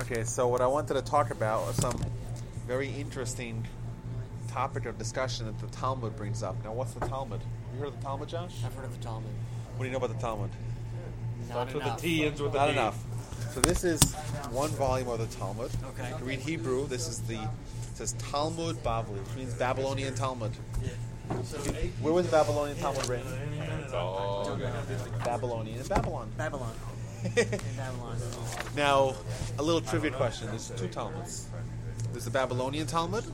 Okay, so what I wanted to talk about was some very interesting topic of discussion that the Talmud brings up. Now, what's the Talmud? You heard of the Talmud, Josh? I've heard of the Talmud. What do you know about the Talmud? Not Starts with a enough. T, ends with a Not D. enough. So this is one volume of the Talmud. Okay. To read Hebrew, this is the it says Talmud Bavli, which means Babylonian Talmud. Where was the Babylonian Talmud written? It's all. Babylonian in Babylon. Babylon. In Babylon. Now, a little trivia question. There's two Talmuds. There's the Babylonian Talmud,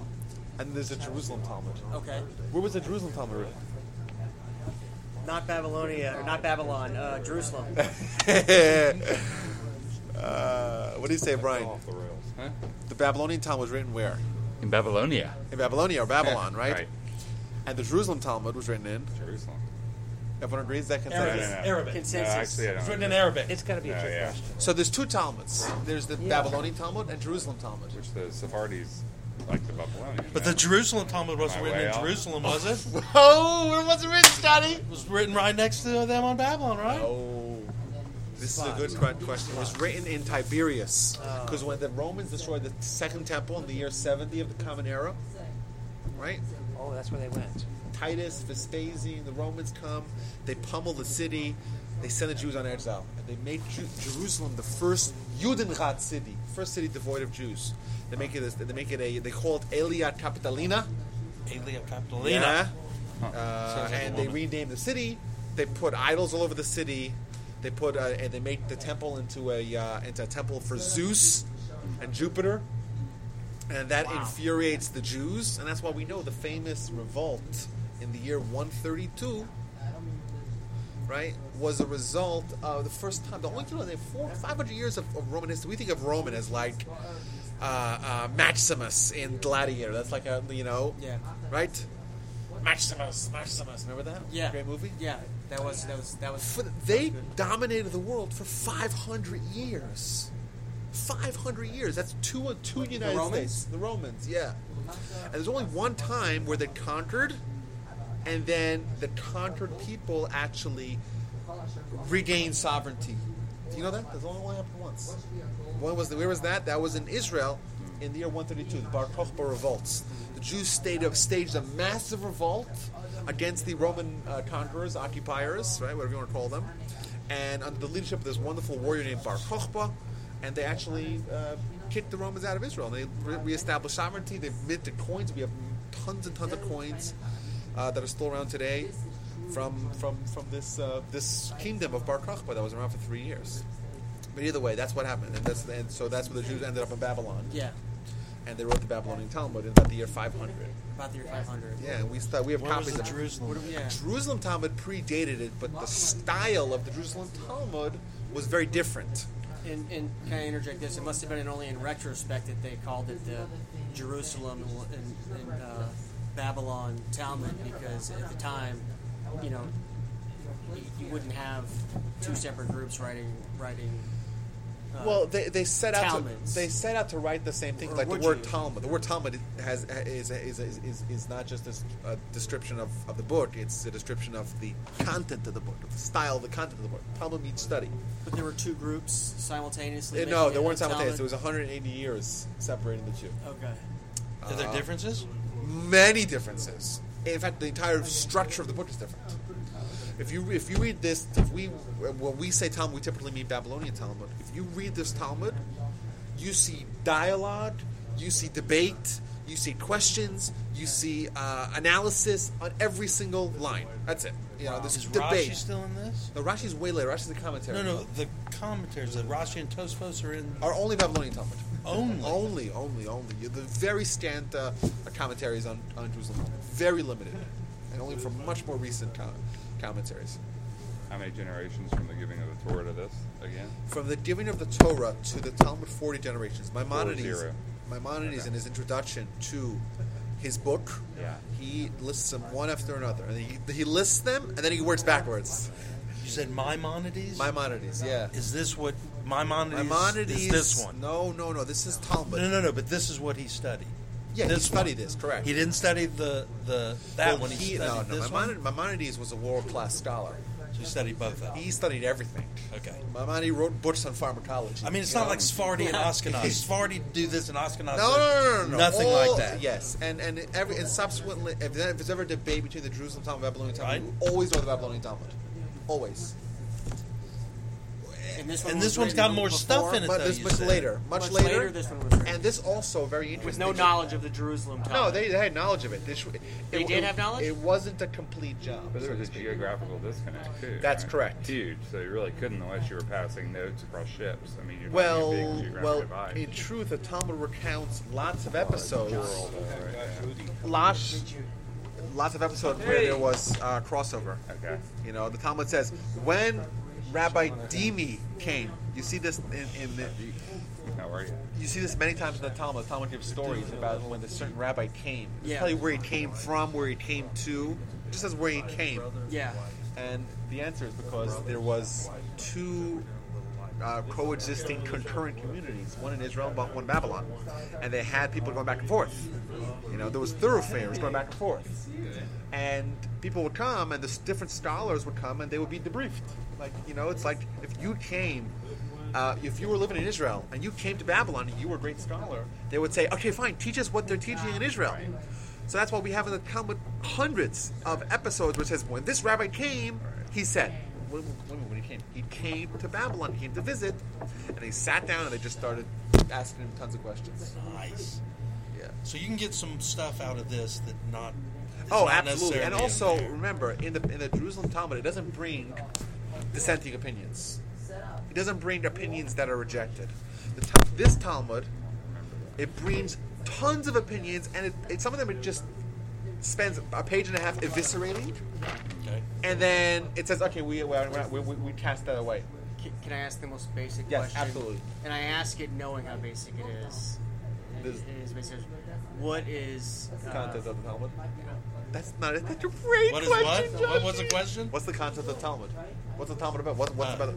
and there's the Jerusalem Talmud. Okay. Where was the Jerusalem Talmud written? Not Babylonia, or not Babylon, uh, Jerusalem. uh, what do you say, Brian? Off the rails. Huh? The Babylonian Talmud was written where? In Babylonia. In Babylonia or Babylon, right? Right. And the Jerusalem Talmud was written in. Jerusalem. Everyone agrees that No, consensus. no, no. Arabic. No, Consensus. actually, I don't It's written in. Arabic. It's got to be a trick yeah. question. So there's two Talmuds. There's the Babylonian Talmud and Jerusalem Talmud. Which the Sephardis like the Babylonian. But the? Jerusalem Talmud wasn't My written way in out. Jerusalem, was it? Oh, it wasn't written, Scotty? It was written right next to them on Babylon, right? Oh, this is a good que- question. It was written in Tiberias because when the Romans destroyed the Second Temple in the year 70 of the Common Era, right? Oh, that's where they went. Titus, Vespasian, the Romans come, they pummel the city, they send the Jews on exile, and they make Ju- Jerusalem the first Judenrein city, first city devoid of Jews. They make it. A, they make it a. They call it Elia Capitalina. Aelia Capitolina. Yeah. Uh, like and they woman. renamed the city. They put idols all over the city. They put uh, and they make the temple into a uh, into a temple for Zeus and Jupiter, and that infuriates the Jews. And that's why we know the famous revolt in the year 132. Right, was a result of the first time. The only you know, they have four, five hundred years of, of Roman history. We think of Roman as like uh, uh, Maximus in Gladiator. That's like a you know, Yeah. right? Maximus, Maximus. Remember that? Yeah. Great movie. Yeah. That was that was that was. For the- they dominated the world for 500 years. 500 years. That's two two United Romans? States. The Romans, yeah. And there's only one time where they conquered, and then the conquered people actually regained sovereignty. Do you know that? That's only happened once. When was the, where was that? That was in Israel in the year 132, the Bar Kokhba revolts. The Jews stayed, staged a massive revolt against the Roman uh, conquerors, occupiers, right, whatever you want to call them. And under the leadership of this wonderful warrior named Bar Kokhba, and they actually uh, kicked the Romans out of Israel. They re- reestablished sovereignty. They minted coins. We have tons and tons of coins uh, that are still around today from from from this uh, this kingdom of Bar Kokhba that was around for three years. But either way, that's what happened, and that's and so that's where the Jews ended up in Babylon, Yeah. and they wrote the Babylonian Talmud in about the year 500. About the year 500. Yeah, and we st- we have Where was copies of Jerusalem? Yeah. Jerusalem Talmud predated it, but the style of the Jerusalem Talmud was very different. And, and can I interject this? It must have been only in retrospect that they called it the Jerusalem and, and uh, Babylon Talmud because at the time, you know, you, you wouldn't have two separate groups writing writing. Uh, Well, they, they set out Talmuds. to they set out to write the same thing. Or Like the word you? Talmud. The word Talmud has is is, is, is, is not just a, a description of, of the book. It's a description of the content of the book, of the style, of the content of the book. Talmud means study. but there were two groups simultaneously. Uh, no, there weren't simultaneous. There was 180 years separating the two. Okay. Are there differences? Many differences. In fact, the entire structure of the book is different. If you if you read this, if we when we say Talmud, we typically mean Babylonian Talmud. If you read this Talmud, you see dialogue, you see debate, you see questions, you see uh, analysis on every single line. That's it. You know, this Is debate. Rashi still in this? no, Rashi's way later. Rashi's the commentary. No, no. The commentaries, the Rashi and Tosfos are in Are only Babylonian Talmud. Only. Only, only, only. The very scant uh, commentaries on, on Jerusalem. Very limited. And only from much more recent com- commentaries. How many generations from the giving of the Torah to this again? From the giving of the Torah to the Talmud, 40 generations. Maimonides, zero. Maimonides Okay. in his introduction to his book, Yeah. he lists them one after another. And he, he lists them, and then he works backwards. You said Maimonides? Maimonides, yeah. Is this what Maimonides, Maimonides. is this one? No, no, no. This is Talmud. No, no, no, but this is what he studied. Yeah, he this studied one. this, correct. He didn't study the, the that Well, one. He, he, no, studied no. this Maimonides. Maimonides was a world class scholar. So He studied both of them. He studied everything. Okay. Maimonides wrote books on pharmacology. I mean, it's not know? like Sephardi and Ashkenaz. Sephardi do this and Ashkenaz. No, no, no, no, no. Nothing All- like that. Yes, and and every and subsequently, if, there- if there's ever a debate between the Jerusalem Talmud and Babylonian Talmud, Right. you always go to the Babylonian Talmud, always. And this, one And this one's written got more before, stuff in it. But though, this you much said. later, much, Much later. later, this one was written. and this also very interesting. with no knowledge of the Jerusalem Talmud. No, they, they had knowledge of it. This, it They it- did it- have knowledge? It wasn't a complete job. But there was to a geographical disconnect too. That's right? correct. Huge. So you really couldn't unless you were passing notes across ships. I mean, you're Well, a big well, divide. in truth, the Talmud recounts lots of episodes. rural, though, right? Yeah. Lots, lots of episodes where there was uh, crossover. Okay. You know, the Talmud says when Rabbi Dimi came. You see this in, in the, How are you? you see this many times in the Talmud. The Talmud gives stories about when the certain rabbi came. It Yeah. tell you where he came from, where he came to. It just says where he came. Yeah. And the answer is because there was two uh, coexisting concurrent communities, one in Israel and one in Babylon, and they had people going back and forth. You know, there was thoroughfares going back and forth, and people would come, and the different scholars would come, and they would be debriefed. Like you know, it's like if you came. Uh, if you were living in Israel and you came to Babylon and you were a great scholar, they would say, "Okay, fine, teach us what they're teaching in Israel." So that's why we have in the Talmud hundreds of episodes where it says, when this rabbi came, he said, when, when, when he came, he came to Babylon, he came to visit, and they sat down and they just started asking him tons of questions. Nice. Yeah. So you can get some stuff out of this that not. Oh, absolutely. And also, remember, in the in the Jerusalem Talmud, it doesn't bring dissenting opinions. It doesn't bring opinions that are rejected. The, this Talmud, it brings tons of opinions, and it, it, some of them it just spends a page and a half eviscerating, Okay. and then it says, "Okay, we we, we, we, we cast that away." Can, can I ask the most basic Yes, question? absolutely. And I ask it knowing how basic it is. This- It is basic. What is uh, Content of the Talmud. That's not. That's a great What is question. what? What was the question? What's the concept of the Talmud? What's the Talmud about? What, what's Uh. about it?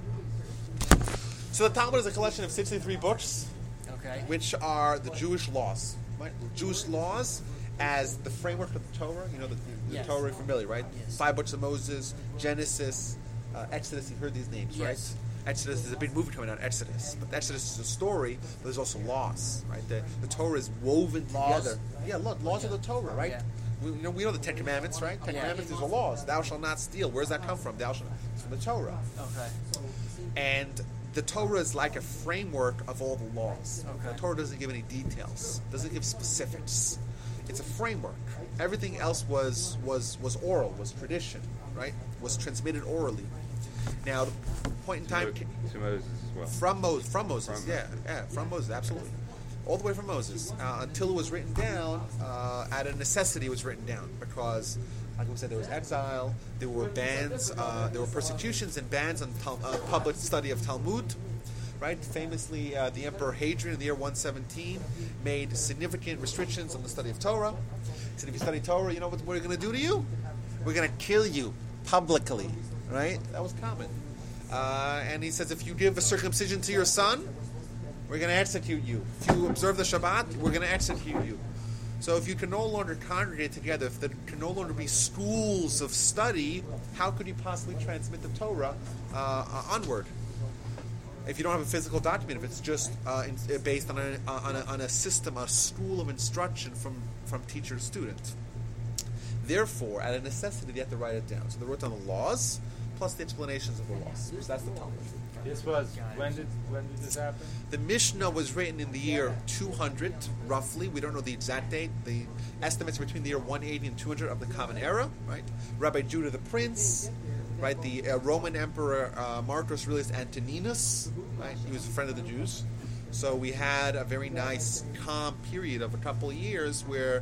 So the Talmud is a collection of 63 books, okay? which are the Jewish laws. Right? Jewish laws as the framework of the Torah. You know, the, the Yes. Torah, you're familiar, right? Yes. Five books of Moses, Genesis, uh, Exodus. You've heard these names, Yes. right? Exodus is a big movie coming out, Exodus. But Exodus is a story, but there's also laws, right? The, the Torah is woven Laws? together. Yeah, look, laws of the Torah, right? Yeah. We, you know, we know the Ten Commandments, right? Ten Yeah. Commandments, these are laws. Thou shalt not steal. Where does that come from? Thou shalt. It's from the Torah. Okay. And the Torah is like a framework of all the laws. Okay. The Torah doesn't give any details, doesn't give specifics. It's a framework. Everything else was was was oral, was tradition, right? Was transmitted orally. Now, the point in time To, to Moses as well. from Moses, from Moses, From yeah, yeah, from Moses, absolutely, all the way from Moses uh, until it was written down. Uh, out of necessity, it was written down because, like we said, there was exile, there were bans, uh, there were persecutions and bans on Tal- uh, public study of Talmud. Right, famously, uh, the Emperor Hadrian in the year 117 made significant restrictions on the study of Torah. He said, if you study Torah, you know what we're going to do to you? We're going to kill you publicly. Right? That was common. Uh, and he says, if you give a circumcision to your son, we're going to execute you. If you observe the Shabbat, we're going to execute you. So if you can no longer congregate together, if there can no longer be schools of study, how could you possibly transmit the Torah uh, uh, onward? If you don't have a physical document, if it's just uh, in, uh, based on a, on, a, on a system, a school of instruction from, from teacher to student. Therefore, at a necessity, they have to write it down. So they wrote down the laws plus the explanations of the laws. So that's the Talmud. This was when did when did this happen? The Mishnah was written in the year 200, roughly. We don't know the exact date. The estimates are between the year 180 and 200 of the Common Era, right? Rabbi Judah the Prince, right? The uh, Roman Emperor uh, Marcus Aurelius Antoninus, right? He was a friend of the Jews. So we had a very nice, calm period of a couple of years where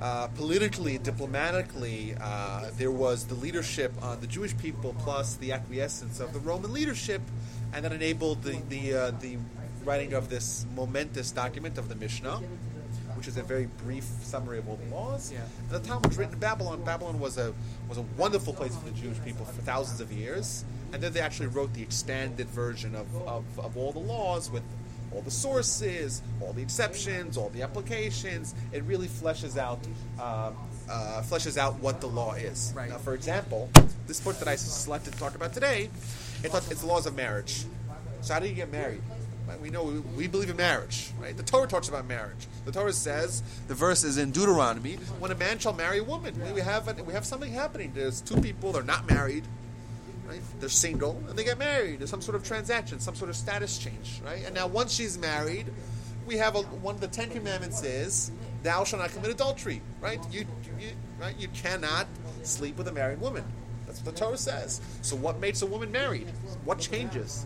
uh, politically, diplomatically, uh, there was the leadership on the Jewish people plus the acquiescence of the Roman leadership, and that enabled the the, uh, the writing of this momentous document of the Mishnah, which is a very brief summary of all the laws. Yeah. And the Talmud was written in Babylon. Babylon was a was a wonderful place for the Jewish people for thousands of years, and then they actually wrote the expanded version of, of, of all the laws with all the sources, all the exceptions, all the applications. It really fleshes out uh, uh, fleshes out what the law is. Right. Now, for example, this book that I selected to talk about today, it's the laws of marriage. So how do you get married? We know we, believe in marriage, right? The Torah talks about marriage. The Torah says the verse is in Deuteronomy: when a man shall marry a woman, we- have we have something happening. There's two people; they're not married, right? They're single and they get married. There's some sort of transaction, some sort of status change, right? And now once she's married, we have a, one of the Ten Commandments is thou shalt not commit adultery, right? You, you right? You cannot sleep with a married woman. That's what the Torah says. So what makes a woman married? What changes?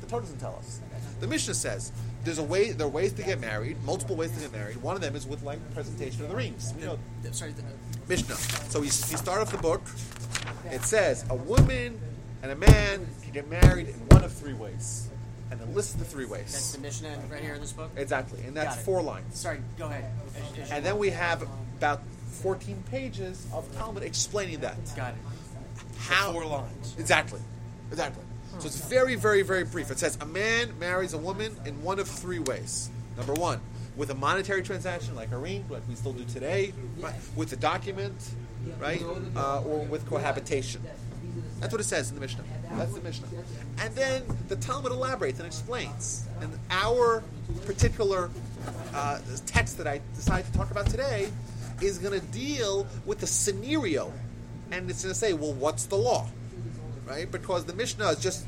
The Torah doesn't tell us. The Mishnah says there's a way. There are ways to get married. Multiple ways to get married. One of them is with like presentation of the rings. We know Sorry, the, Mishnah. So we, we start off the book. It says a woman and a man can get married in one of three ways, and it lists the three ways. that's the Mishnah right here in this book. Exactly, and that's four lines. Sorry, go ahead. As- as you And then we have about 14 pages of Talmud explaining that. got it. How Four lines. Exactly. Exactly. So it's very, very, very brief. It says a man marries a woman in one of three ways. Number one, with a monetary transaction like a ring, like we still do today, right? with a document, right? Uh, or with cohabitation. That's what it says in the Mishnah. That's the Mishnah. And then the Talmud elaborates and explains. And our particular uh, text that I decided to talk about today is going to deal with the scenario. And it's going to say, well, what's the law? Right? Because the Mishnah is just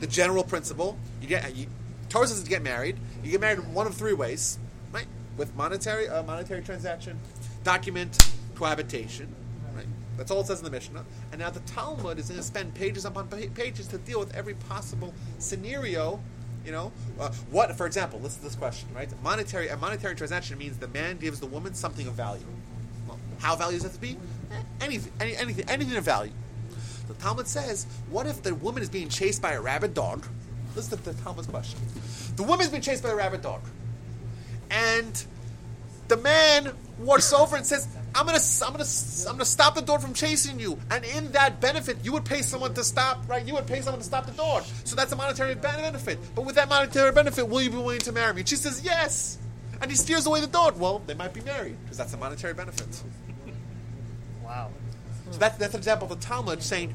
the general principle. You get you, Torah says to get married. You get married in one of three ways, right? With monetary uh, monetary transaction, document, cohabitation, right? That's all it says in the Mishnah. And now the Talmud is going to spend pages upon pages to deal with every possible scenario. You know, uh, what, for example, listen to this question, right? Monetary a monetary transaction means the man gives the woman something of value. Well, how value does it have to be? Eh, Anything, any, anything, anything of value. The Talmud says, what if the woman is being chased by a rabid dog? Listen to the Talmud's question. The woman's being chased by a rabid dog. And the man walks over and says, I'm gonna, I'm gonna, I'm gonna stop the dog from chasing you. And in that benefit, you would pay someone to stop, right? You would pay someone to stop the dog. So that's a monetary benefit. But with that monetary benefit, will you be willing to marry me? And she says, yes. And he steers away the dog. Well, they might be married because that's a monetary benefit. Wow. So that, that's an example of the Talmud saying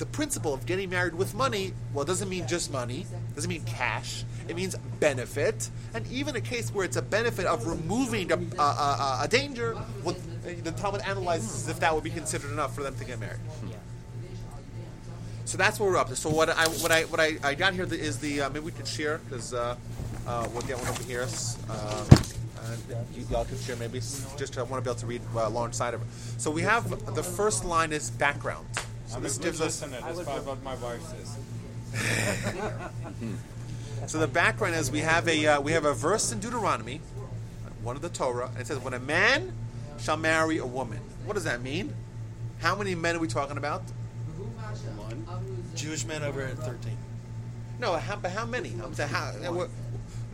the principle of getting married with money, well, it doesn't mean just money, it doesn't mean cash. It means benefit. And even a case where it's a benefit of removing a, a, a, a danger, well, the Talmud analyzes if that would be considered enough for them to get married. So that's where we're up to. So what I what I what I, I got here is the uh, maybe we could share because uh, uh, we'll get one over here. Uh, and y'all can share maybe just I want to be able to read alongside of it. So we have the first line is background. So I'm this a good gives us listener, despite what my wife says. so the background is we have a uh, we have a verse in Deuteronomy, one of the Torah, and it says when a man shall marry a woman. What does that mean? How many men are we talking about? Jewish men over at 13. No, how, but how many? I'm saying how.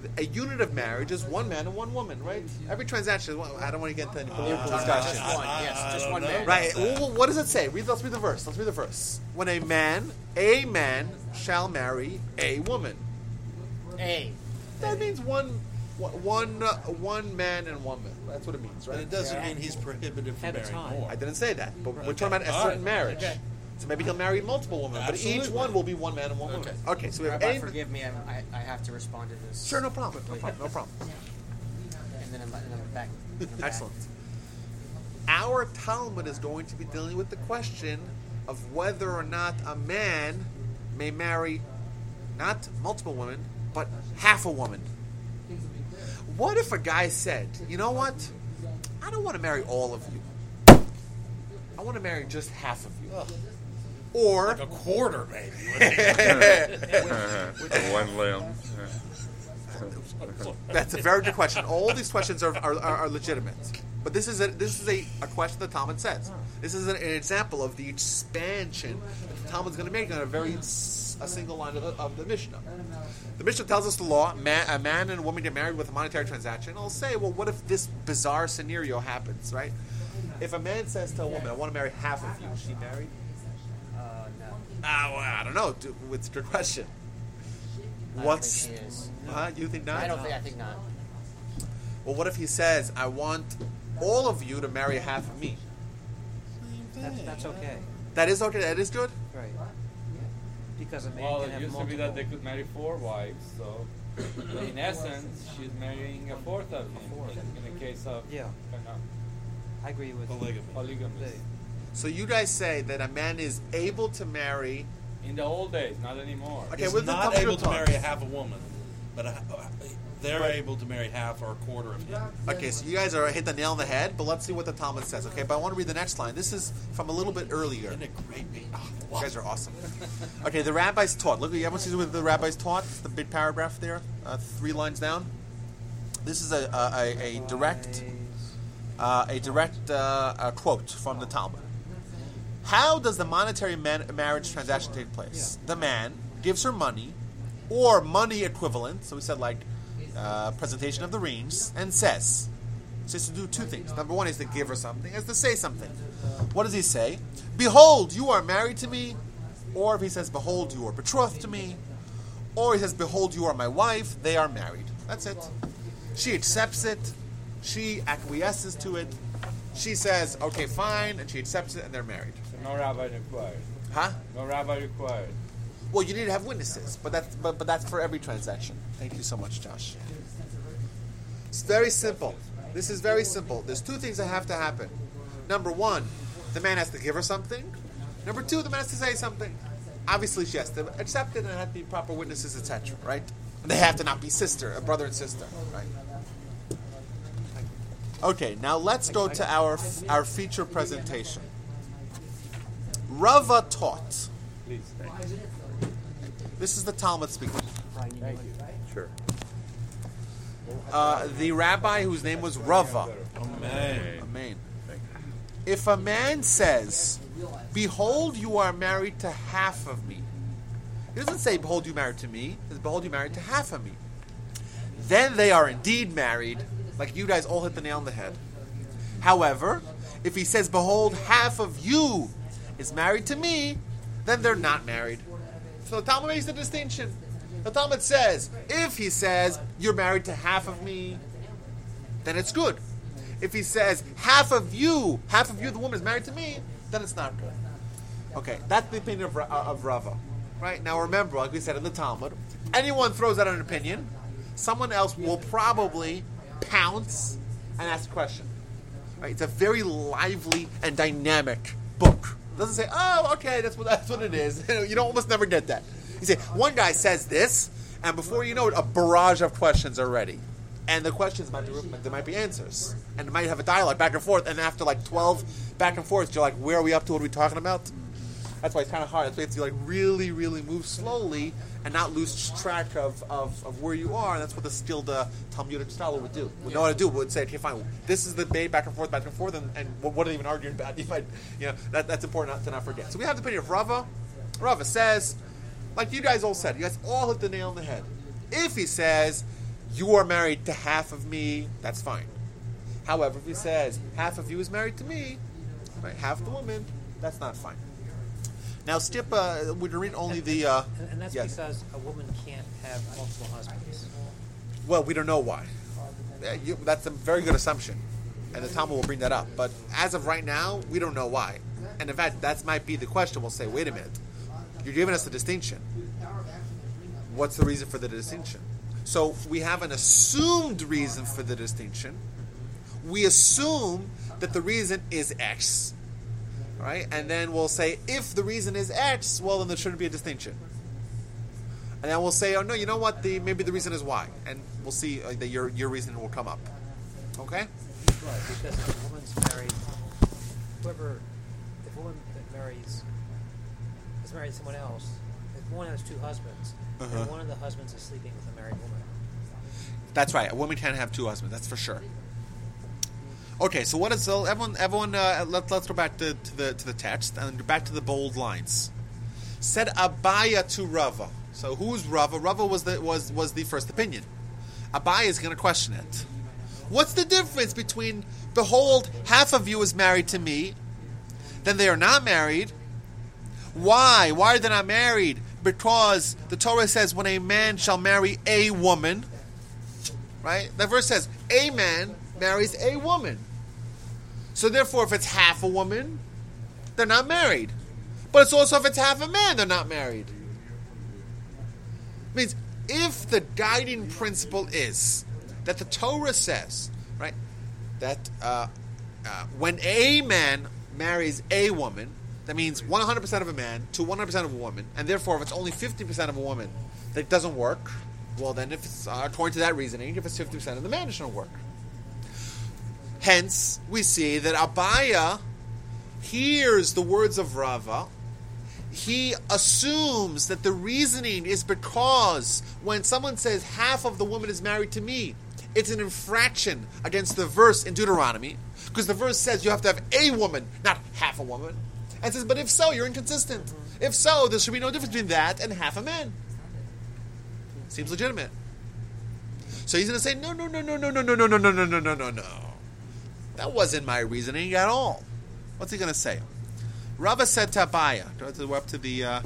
Uh, what- A unit of marriage is one man and one woman, right? Every transaction. is one- I don't want to get into any political discussion. Just one, yes, just one man. Right. Well, what does it say? Read. Let's read the verse. Let's read the verse. When a man, a man shall marry a woman. A. That means one, one, uh, one man and one woman. That's what it means, But right? it doesn't mean he's prohibited from At marrying more. I didn't say that, but we're Okay. talking about a certain right. marriage. Okay. So maybe he'll marry multiple women, but each one will be one man and one woman. Okay. Okay. So we have Rabbi, a. forgive me. I, I, I have to respond to this. Sure, no problem. No problem. No problem. And then I'm, and I'm back. I'm back. Excellent. Our Talmud is going to be dealing with the question of whether or not a man may marry not multiple women, but half a woman. What if a guy said, you know what? I don't want to marry all of you. I want to marry just half of you. Or Like a quarter, maybe. One limb. That's a very good question. All these questions are, are, are, are legitimate. But this is a this is a, a question that Talmud says. This is an, an example of the expansion that the Talmud's going to make on a very s- a single line of the, of the Mishnah. The Mishnah tells us the law: man, a man and a woman get married with a monetary transaction. I'll say, well, what if this bizarre scenario happens? Right? If a man says to a woman, "I want to marry half of you," is she married? Uh. Ah, well, I don't know. Do- It's a good question. I don't What's think she is. huh? You think not? I don't think. I think not. Well, what if he says, "I want all of you to marry half of me. That's, that's okay. That is okay. That is good. Right. Because a man Well, can it have used to be that they could marry four wives, so in essence, she's marrying a fourth of him fourth. in the case of Yeah. I agree with Polygamy. polygamous. The- So you guys say that a man is able to marry. In the old days, not anymore. Okay, He's well, then not able your to thoughts. marry a half a woman, but a, they're able to marry half or a quarter of him. Okay, so you guys are hit the nail on the head, but let's see what the Talmud says. Okay, but I want to read the next line. This is from a little bit earlier. Isn't it great? Oh, You guys are awesome. Okay, the rabbis taught. Look, at you everyone sees what the rabbis taught. The big paragraph there, uh, three lines down. This is a, a, a, a direct, uh, a direct uh, uh quote from the Talmud. How does the monetary man- marriage transaction take place? The man gives her money, or money equivalent. So we said like uh, presentation of the rings, and says, says to do two things. Number one is to give her something, is to say something. What does he say? Behold, you are married to me. Or if he says, Behold, you are betrothed to me. Or he says, Behold, you are my wife. They are married. That's it. She accepts it. She acquiesces to it. She says, Okay, fine. And she accepts it, and they're married. So no rabbi required. Huh? No rabbi required. Well, you need to have witnesses, but that's but, but that's for every transaction. Thank you so much, Josh. It's very simple. This is very simple. There's two things that have to happen. Number one, the man has to give her something. Number two, the man has to say something. Obviously, she has to accept it, and there have to be proper witnesses, etc. Right? And they have to not be sister, a brother and sister. Right? Okay, now let's go to our our feature presentation. Rava taught. Please. This is the Talmud speaking. Thank you. Sure. Uh, the rabbi whose name was Rava. Man. Amen. If a man says, Behold, you are married to half of me, he doesn't say, Behold, you married to me. He says, Behold, you married to half of me. Then they are indeed married, like you guys all hit the nail on the head. However, if he says, Behold, half of you is married to me, then they're not married. So the Talmud makes the distinction. The Talmud says, if he says, You're married to half of me, then it's good. If he says, Half of you, half of you, the woman is married to me, then it's not good. Okay, that's the opinion of, uh, of Rava. Right? Now remember, like we said in the Talmud, anyone throws out an opinion, someone else will probably pounce and ask a question. Right? It's a very lively and dynamic book. Doesn't say, oh, okay, that's what, that's what it is. you don't almost never get that. You say, one guy says this, and before you know it, a barrage of questions are ready. And the questions might be, there might be answers. And it might have a dialogue back and forth, and after like 12 back and forth, you're like, where are we up to? What are we talking about? That's why it's kind of hard. That's why you have to like really, really move slowly and not lose track of, of, of where you are. And that's what the skilled uh, Talmudic scholar would do. Would know how to do. Would say, okay, fine. This is the debate back and forth, back and forth, and, and what, are they even arguing about? You might, you know, that, that's important not, to not forget. So we have the opinion of Rava. Rava says, like you guys all said, you guys all hit the nail on the head. If he says, you are married to half of me, that's fine. However, if he says half of you is married to me, right, half the woman, that's not fine. Now, Skip, uh, would you read only the? Uh, And, and that's yes. because a woman can't have multiple husbands. Well, we don't know why. Uh, you, that's a very good assumption, and the Talmud will bring that up. But as of right now, we don't know why. And in fact, that might be the question. We'll say, wait a minute, you're giving us a distinction. What's the reason for the distinction? So we have an assumed reason for the distinction. We assume that the reason is X, right? And then we'll say, if the reason is X, well, then there shouldn't be a distinction. And then we'll say, oh no, you know what? The maybe the reason is Y, and we'll see uh, that your your reason will come up. Okay? Right, because if a woman's married, whoever, if a woman that marries is married to someone else, if one has two husbands, Uh-huh. and one of the husbands is sleeping with a married woman, That's right. A woman can't have two husbands. That's for sure. Okay, so what is so everyone? Everyone, uh, let, let's go back to, to the to the text and back to the bold lines. Said Abaye to Rava. So who's Rava? Rava was the was was the first opinion. Abaye is going to question it. What's the difference between behold, half of you is married to me, then they are not married? Why? Why are they not married? Because the Torah says when a man shall marry a woman, right? The verse says a man marries a woman. So therefore, if it's half a woman, they're not married. But it's also if it's half a man, they're not married. Means if the guiding principle is that the Torah says, right, that uh, uh, when a man marries a woman, that means 100% of a man to 100% of a woman, and therefore if it's only 50% of a woman that doesn't work, well then if it's uh, according to that reasoning, if it's 50% of the man, it shouldn't work. Hence, we see that Abaye hears the words of Rava. He assumes that the reasoning is because when someone says half of the woman is married to me, it's an infraction against the verse in Deuteronomy, because the verse says you have to have a woman, not half a woman. And says, but if so, you're inconsistent. If so, there should be no difference between that and half a man. Seems legitimate. So he's going to say, no, no, no, no, no, no, no, no, no, no, no, no, no, no, no. That wasn't my reasoning at all. What's he going to say? Rava said to Abaye, we're up to the. Uh,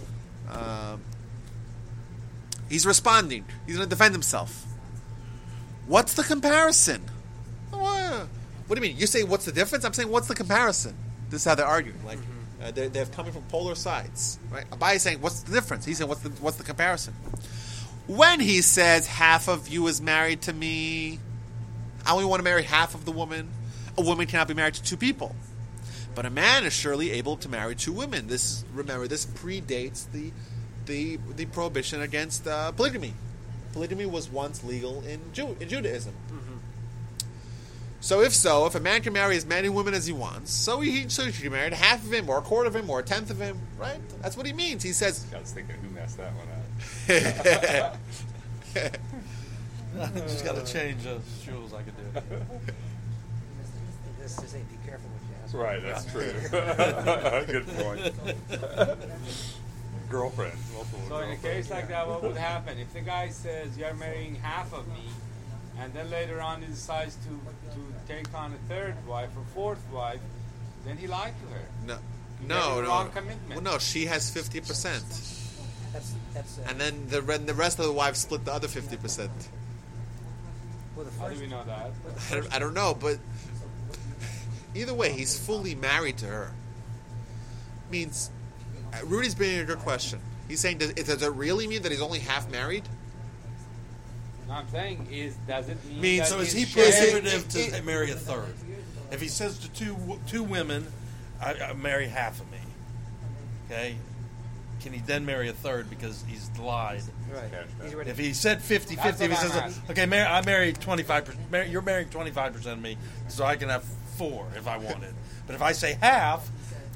uh, he's responding. He's going to defend himself. What's the comparison? What do you mean? You say what's the difference? I'm saying what's the comparison? This is how they're arguing. Like uh, they're, they're coming from polar sides, right? Abaye is saying what's the difference? He's saying what's the what's the comparison? When he says half of you is married to me, I only want to marry half of the woman. A woman cannot be married to two people. But a man is surely able to marry two women. This remember this predates the the the prohibition against uh, polygamy. Polygamy was once legal in, Jew, in Judaism. So if so, if a man can marry as many women as he wants, so he so he can marry half of him, or a quarter of him, or a tenth of him, right? That's what he means. He says. I was thinking, who messed that one up? I just got to change the shoes. I could do. This is a be careful what you ask. Right, that's true. Good point. Girlfriend. multiple So in a case like that, what would happen if the guy says you're marrying half of me, and then later on he decides to to take on a third wife or fourth wife, then he lied to her. No, You no, no. wrong commitment. Well, no, she has fifty percent, That's that's. Uh, and then the re- the rest of the wives split the other fifty percent. well, the How do we know that? I don't, I don't know, but either way, he's fully married to her. Means uh, Rudy's bringing a good question. He's saying, does, does it really mean that he's only half married? No, I'm saying is does it mean Means- that So is he he's prohibitive to it- marry a third? If he says to two two women, I, I marry half of me. Okay, can he then marry a third because he's lied? right. He's ready. If he said 50 50, if he says, asking. okay, mar- I married 25%, you're marrying 25% of me, so I can have four if I wanted. but if I say half,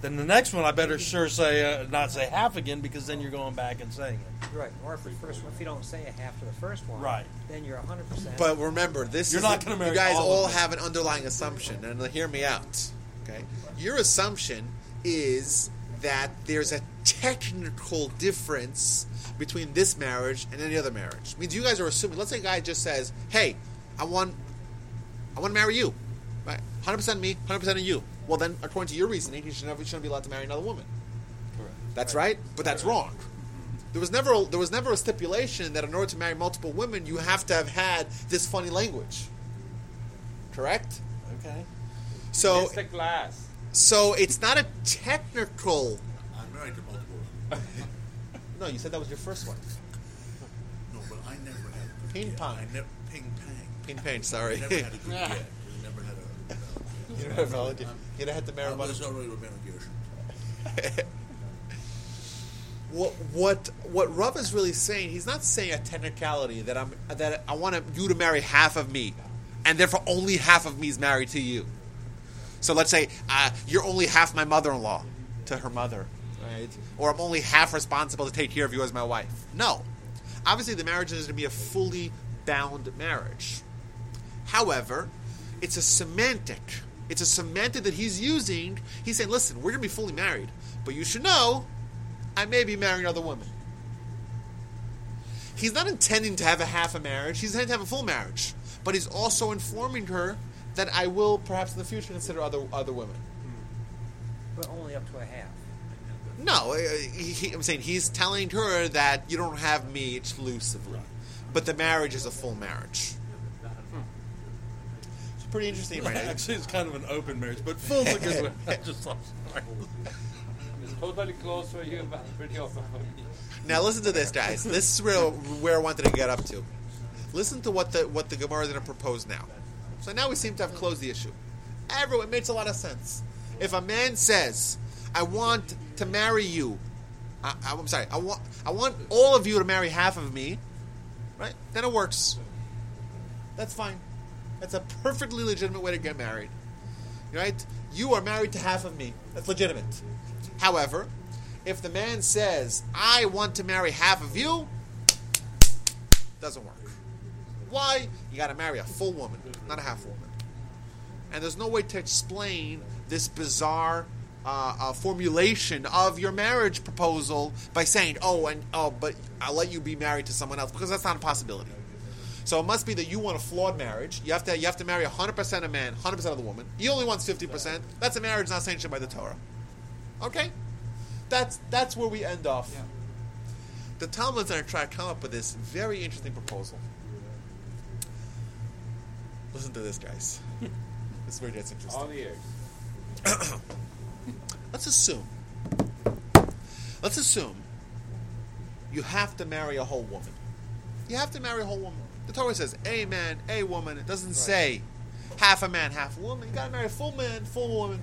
then the next one I better sure say, uh, not say half again because then you're going back and saying it. Right. Or if the first one, if you don't say a half to the first one, Right. then you're hundred percent. But remember, this You're is not gonna marry You guys all all have an underlying assumption, and hear me out. Okay, your assumption is that there's a technical difference between this marriage and any other marriage. means you guys are assuming. Let's say a guy just says, "Hey, I want, I want to marry you, right? Hundred percent me, hundred percent of you." Well, then, according to your reasoning, he should never he shouldn't be allowed to marry another woman. Correct. That's right, but that's wrong. There was never a, there was never a stipulation that in order to marry multiple women, you have to have had this funny language. Correct. Okay. So It's the class. So it's not a technical. I'm married to multiple women. No, you said that was your first one. No, but I never had Ping pong. I never ping pong. Ping pong. Sorry. I never had a good. We never had a. you never had you you'd have had to marry I was already romantic years. What what what Rav is really saying? He's not saying a technicality that I'm that I want you to marry half of me, and therefore only half of me is married to you. So let's say uh, you're only half my mother-in-law to her mother, right? Or I'm only half responsible to take care of you as my wife. No, obviously the marriage is going to be a fully bound marriage. However, it's a semantic. It's a semantic that he's using. He's saying, "Listen, we're going to be fully married, but you should know, I may be marrying other women." He's not intending to have a half a marriage. He's intending to have a full marriage, but he's also informing her that I will perhaps in the future consider other other women. but only up to a half. No, uh, he, he- I'm saying he's telling her that you don't have me exclusively, but the marriage is a full marriage. It's pretty interesting right now. Actually, it's kind of an open marriage, but full's a good one. I just thought. It's totally closed for you, but pretty open for me. Now listen to this, guys. This is where, where I wanted to get up to. Listen to what the what the Gemara is going to propose now. So now we seem to have closed the issue. Everyone, it makes a lot of sense. If a man says, "I want to marry you," I, I'm sorry, I want I want all of you to marry half of me, right? Then it works. That's fine. That's a perfectly legitimate way to get married, right? You are married to half of me. That's legitimate. However, if the man says, I want to marry half of you, doesn't work. Why? You got to marry a full woman, not a half woman. And there's no way to explain this bizarre uh, uh, formulation of your marriage proposal by saying, "Oh, and oh, but I'll let you be married to someone else," because that's not a possibility. So it must be that you want a flawed marriage. You have to you have to marry 100% of man, 100% of the woman. He only wants 50%. That's a marriage not sanctioned by the Torah. Okay? That's that's where we end off. The Talmud's going to try to come up with this very interesting proposal. Listen to this, guys. this is where it gets interesting. All the ears. Let's assume. Let's assume you have to marry a whole woman. You have to marry a whole woman. The Torah says a man, a woman. It doesn't say half a man, half a woman. You got to marry a full man, full woman.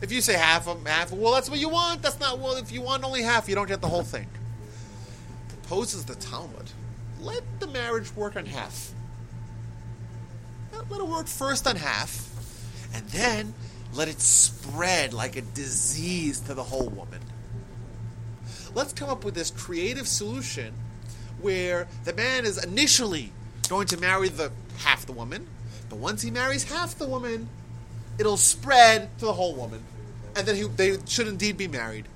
If you say half a half, well, that's what you want. That's not well. If you want only half, you don't get the whole thing. Proposes the Talmud. Let the marriage work on half. Let let it work first on half, and then let it spread like a disease to the whole woman. Let's come up with this creative solution where the man is initially going to marry the half the woman, but once he marries half the woman, it'll spread to the whole woman, and then he, they should indeed be married.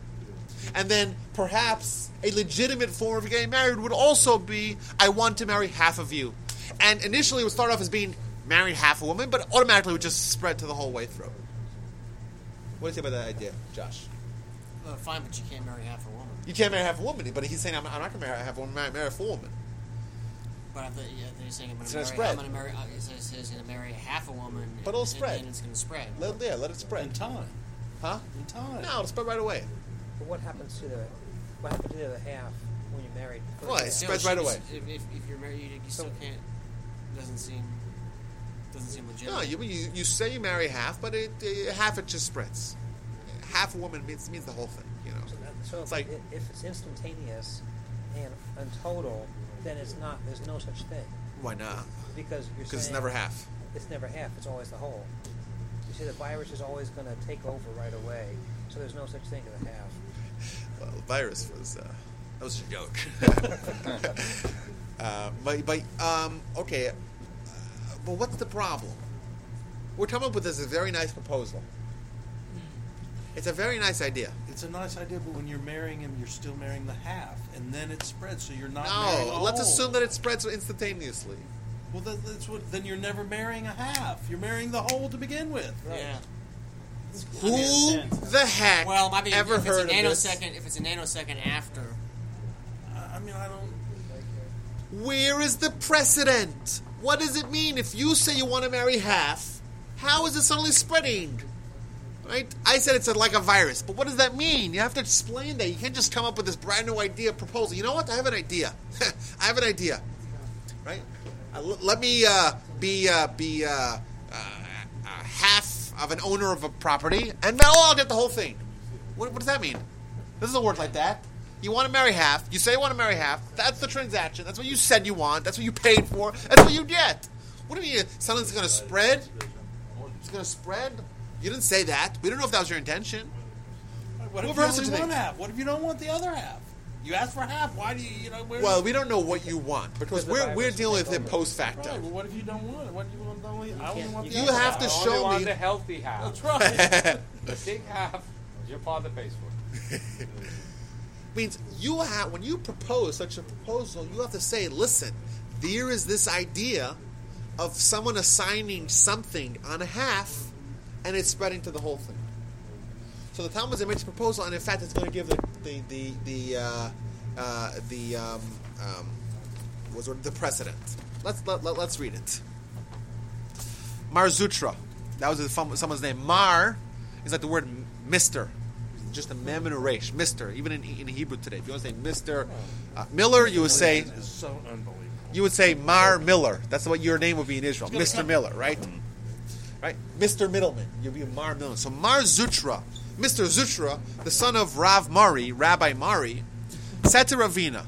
And then perhaps a legitimate form of getting married would also be, I want to marry half of you. And initially it would start off as being married half a woman, but automatically would just spread to the whole way through. What do you think about that idea, Josh? Uh, fine, but you can't marry half a woman. You can't marry half a woman, but he's saying I'm, I'm not going to marry half a woman, marry, marry a full woman. But I thought, yeah, they're saying I'm going It's to gonna marry. spread. I'm going to marry. Uh, it says he's going to marry half a woman. But it'll and, spread. And it's going to spread. Let, yeah, let it spread. In time. Huh? In time. No, it'll spread right away. But what happens to the what happens to the other half when you're married? first Well, half? it's- Still, spreads she right was- away. If, if, if you're married, you, you still can't. Doesn't seem. Doesn't seem legitimate. No, you, you, you say you marry half, but it, uh, half it just spreads. Half a woman means, means the whole thing, you know. So, that, so It's if, like- it, if it's instantaneous and, and total, then it's not. There's no such thing Why not? because you're Because it's never half. It's never half. It's always the whole. You see, the virus is always going to take over right away. So there's no such thing as a half. Well, the virus was, uh, that was a joke. uh, but, but um, okay. But what's the problem? We're coming up with this a very nice proposal. It's a very nice idea. It's a nice idea, but when you're marrying him, you're still marrying the half, and then it spreads. So you're not. marrying No, a let's whole. assume that it spreads instantaneously. Well, that, that's what. Then you're never marrying a half. You're marrying the whole to begin with. Yeah. Who the heck Well, might be ever if heard it's a of this? nanosecond. If it's a nanosecond after, I I mean, I don't. Where is the precedent? What does it mean if you say you want to marry half? How is it suddenly spreading? Right? I said it's like a virus, but what does that mean? You have to explain that. You can't just come up with this brand new idea proposal. You know what? I have an idea. I have an idea. Right? Uh, l- let me uh, be uh, be uh, uh, uh, half of an owner of a property, and now I'll get the whole thing. What, what does that mean? This doesn't work like that. You want to marry half. You say you want to marry half. That's the transaction. That's what you said you want. That's what you paid for. That's what you get. What do you mean? Something's going to spread? It's going to spread? You didn't say that. We don't know if that was your intention. What Who if you versus only today? want half? What if you don't want the other half? You asked for half. Why do you? You know. Where Well, we don't know what you want because Because we're, we're dealing with it over. post Right. facto. Well, what if you don't want it? What do you want? Only, I only can't- want you the You other have to I only show want me. the healthy half. That's right. The big half, your father pays for. means you have when you propose such a proposal, you have to say, "Listen, there is this idea of someone assigning something on a half, and it's spreading to the whole thing." So the Talmud makes a proposal, and in fact, it's going to give the the the the uh, uh, the um, um, was the precedent. Let's let, let, let's read it. Mar Zutra, That was someone's name. Mar is like the word Mister. Just a mem and a resh. Mister. Even in, in Hebrew today, if you want to say Mister uh, Miller, you would say so unbelievable. you would say Mar Miller. That's what your name would be in Israel, Mister Miller, right? Right, Mister Middleman. You'd be Mar Middleman. So Mar Zutra, Mister Zutra, the son of Rav Mari, Rabbi Mari, said to Ravina,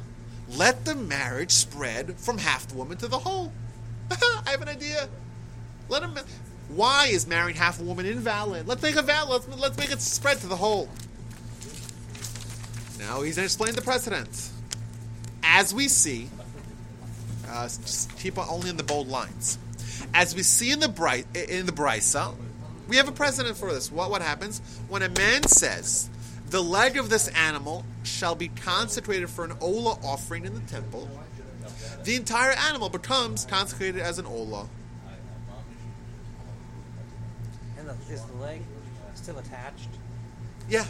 "Let the marriage spread from half the woman to the whole." I have an idea. Let him. Why is marrying half a woman invalid? Let's make it valid. Let's, let's make it spread to the whole. Now he's going to explain the precedent. As we see, uh, just keep on only in the bold lines. As we see in the bright in the brisa, we have a precedent for this. What what happens when a man says, "The leg of this animal shall be consecrated for an ola offering in the temple"? The entire animal becomes consecrated as an ola. And the, is the leg still attached? Yeah.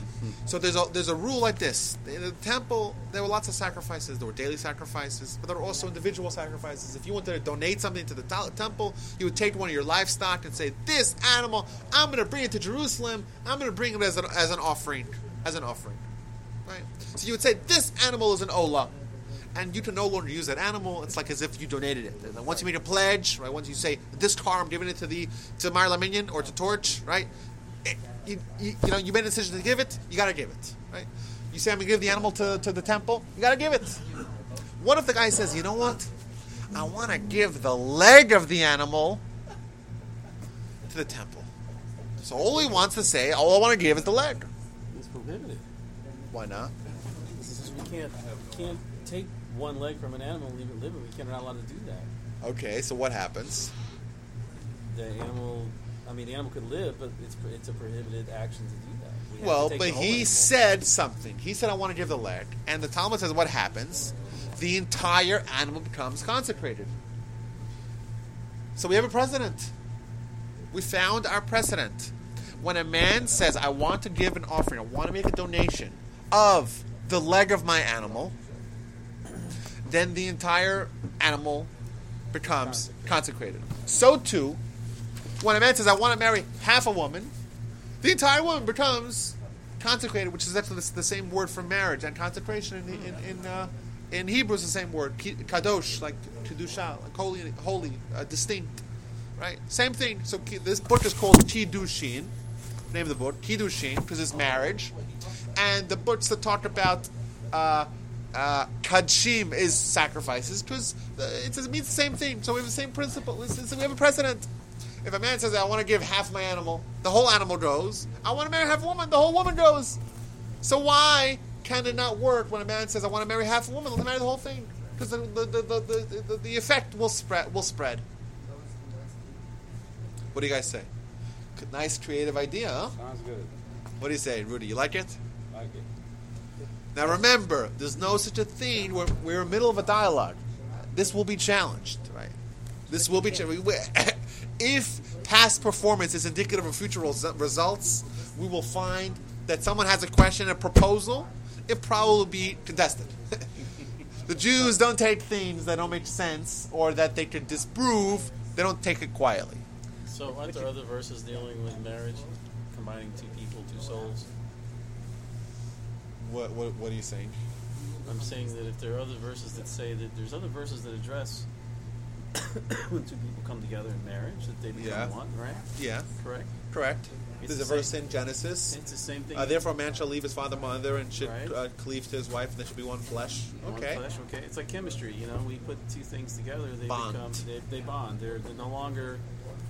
So there's a there's a rule like this. In the temple, there were lots of sacrifices. There were daily sacrifices, but there were also individual sacrifices. If you wanted to donate something to the temple, you would take one of your livestock and say, "This animal, I'm going to bring it to Jerusalem. I'm going to bring it as an, as an offering, as an offering." Right. So you would say, "This animal is an ola." And you can no longer use that animal. It's like as if you donated it. Once you make a pledge, right? Once you say this car, I'm giving it to the to Mar Minion or to Torch, right? It- you, you, you know, you made a decision to give it, you got to give it, right? You say, I'm going to give the animal to, to the temple, you got to give it. What if the guy says, you know what? I want to give the leg of the animal to the temple. So all he wants to say, all I want to give is the leg. It's prohibited. Why not? We can't can't take one leg from an animal and leave it living. We can't, we're allowed to do that. Okay, so what happens? The animal, I mean, the animal could live, but it's it's a prohibited action to do that. We Well, but he said something. He said, I want to give the leg. And the Talmud says, what happens? The entire animal becomes consecrated. So we have a precedent. We found our precedent. When a man says, I want to give an offering, I want to make a donation of the leg of my animal, then the entire animal becomes consecrated. So too, when a man says, I want to marry half a woman, the entire woman becomes consecrated, which is actually the, same word for marriage and consecration in in in, uh, in Hebrew is the same word, kadosh, like kedusha, like holy, holy, uh, distinct, right? Same thing. So this book is called Kiddushin, name of the book, Kiddushin, because it's marriage, and the books that talk about. Uh, uh, Kodshim is sacrifices because it, it means the same thing. So we have the same principle. We have a precedent. If a man says, I want to give half my animal, the whole animal goes. I want to marry half a woman, the whole woman goes. So why can it not work when a man says, I want to marry half a woman, let me marry the whole thing? Because the, the, the, the, the, the, the effect will spread. Will spread. What do you guys say? Nice creative idea, huh? Sounds good. What do you say, Rudy? You like it? Like it. Now remember, there's no such a thing. We're, we're in the middle of a dialogue. This will be challenged, right? This will be challenged. If past performance is indicative of future res- results, we will find that someone has a question, a proposal. It probably will be contested. the Jews don't take things that don't make sense or that they could disprove. They don't take it quietly. So aren't there other verses dealing with marriage, combining two people, two souls? What, what, what are you saying? I'm saying that if there are other verses that say that there's other verses that address when two people come together in marriage that they become Yeah. one, right? Yeah, Correct. correct. It's There's a verse in Genesis. It's the same thing. Uh, therefore, a man shall leave his father and mother and should Right. uh, cleave to his wife, and they should be one flesh. One Okay. flesh, okay. It's like chemistry, you know. We put two things together, they Bond. become they, they bond. They're, they're no longer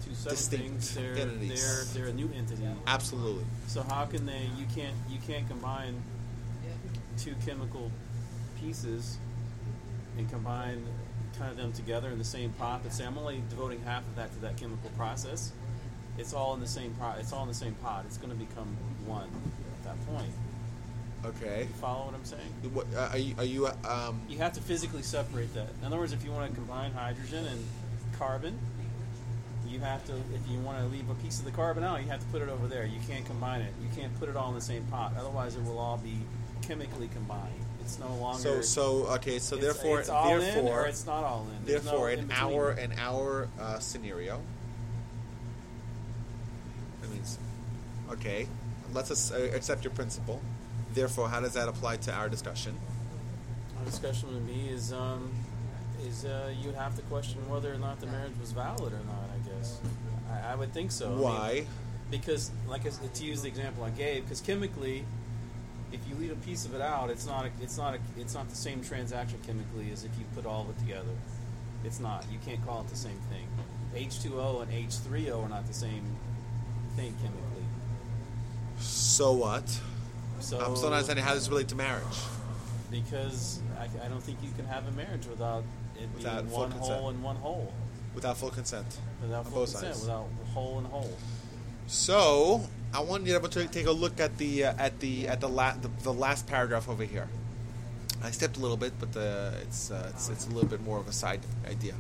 two separate things. They're entities. they're they're a new entity. Absolutely. So how can they? You can't you can't combine two chemical pieces and combine kind of them together in the same pot. And say I'm only devoting half of that to that chemical process. It's all in the same pot. It's all in the same pot. It's going to become one at that point. Okay. You follow what I'm saying? What, uh, are you? Are you? Um, You have to physically separate that. In other words, if you want to combine hydrogen and carbon, you have to. If you want to leave a piece of the carbon out, you have to put it over there. You can't combine it. You can't put it all in the same pot. Otherwise, it will all be chemically combined. It's no longer. so so okay. So it's- therefore it's all in therefore or it's not all in. There's therefore no in in-between. our in our uh, scenario, That means, okay, let's us- uh, accept your principle. Therefore, how does that apply to our discussion? Our discussion with me is um, is uh, you'd have to question whether or not the marriage was valid or not. I I, I would think so. I mean, Why? because, like I to use the example I gave, because chemically, if you leave a piece of it out, it's not a, it's not a, it's not the same transaction chemically as if you put all of it together. It's not. You can't call it the same thing. H2O and H3O are not the same thing chemically. So what? So I'm still not understanding how this relates to marriage. because I, I don't think you can have a marriage without it Without being one consent. whole and one whole. Without full consent. Without full both consent, sides. without whole and whole. So I want you to take a look at the uh, at the at the, la- the the last paragraph over here. I stepped a little bit, but uh, it's, uh, it's it's a little bit more of a side idea.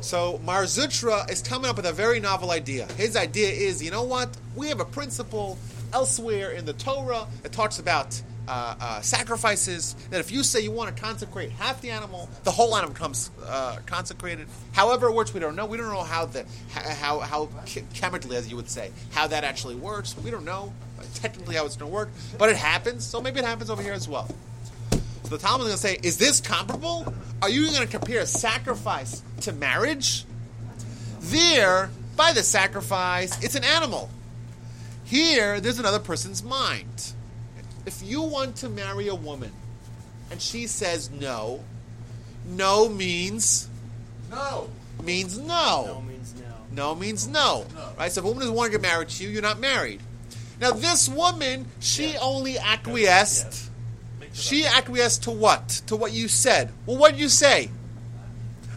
So Mar Zutra is coming up with a very novel idea. His idea is, you know what? We have a principle elsewhere in the Torah that talks about uh, uh, sacrifices. That if you say you want to consecrate half the animal, the whole animal becomes uh, consecrated. However it works, we don't know. We don't know how the how how chemically, as you would say, how that actually works. We don't know technically how it's going to work, but it happens. So maybe it happens over here as well. So the Talmud is going to say, is this comparable? Are you going to compare a sacrifice to marriage? There, by the sacrifice, it's an animal. Here, there's another person's mind. If you want to marry a woman and she says no, no means No. means No no. means no. No means no. Right? So if a woman doesn't want to get married to you, you're not married. Now this woman, she only acquiesced. She acquiesced to what? To what you said. Well, what did you say?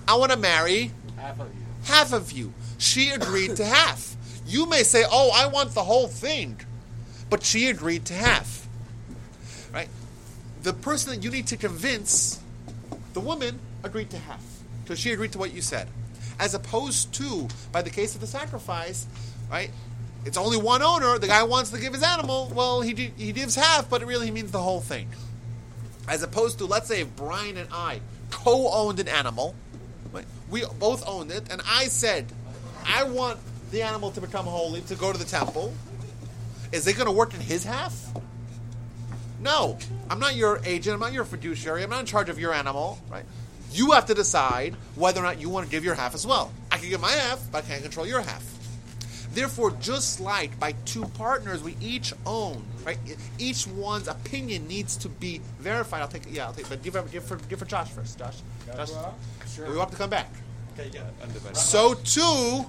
I want to marry Half of you. half of you. She agreed to half. You may say, "Oh, I want the whole thing," but she agreed to half. The person that you need to convince, the woman, agreed to half. So she agreed to what you said. As opposed to, by the case of the sacrifice, right? It's only one owner. The guy wants to give his animal. Well, he he gives half, but it really means the whole thing. As opposed to, let's say, if Brian and I co-owned an animal, right? we both owned it, and I said, I want the animal to become holy, to go to the temple. Is it going to work in his half? No, I'm not your agent. I'm not your fiduciary. I'm not in charge of your animal, right? You have to decide whether or not you want to give your half as well. I can give my half, but I can't control your half. Therefore, just like by two partners, we each own, right? Each one's opinion needs to be verified. I'll take, yeah, I'll take, but give, give for, give for Josh first, Josh. Josh, Sure. we want to come back. Okay, yeah. So too,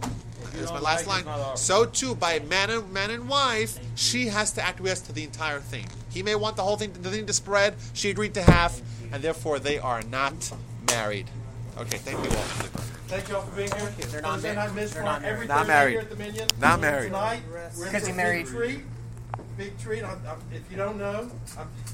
here's my last line. it, it's not ours. So too, by man and man and wife, she has to acquiesce to the entire thing. He may want the whole thing, the thing to spread. She agreed to half, and therefore they are not married. Okay, thank you all. Thank you all for being here. They're not Thursday married. night Miss They're Farm not married. every Not married. here at the Minion. Not married. Tonight, we're in Because he married- Big treat. Big treat. I'm, I'm, if you don't know, I'm,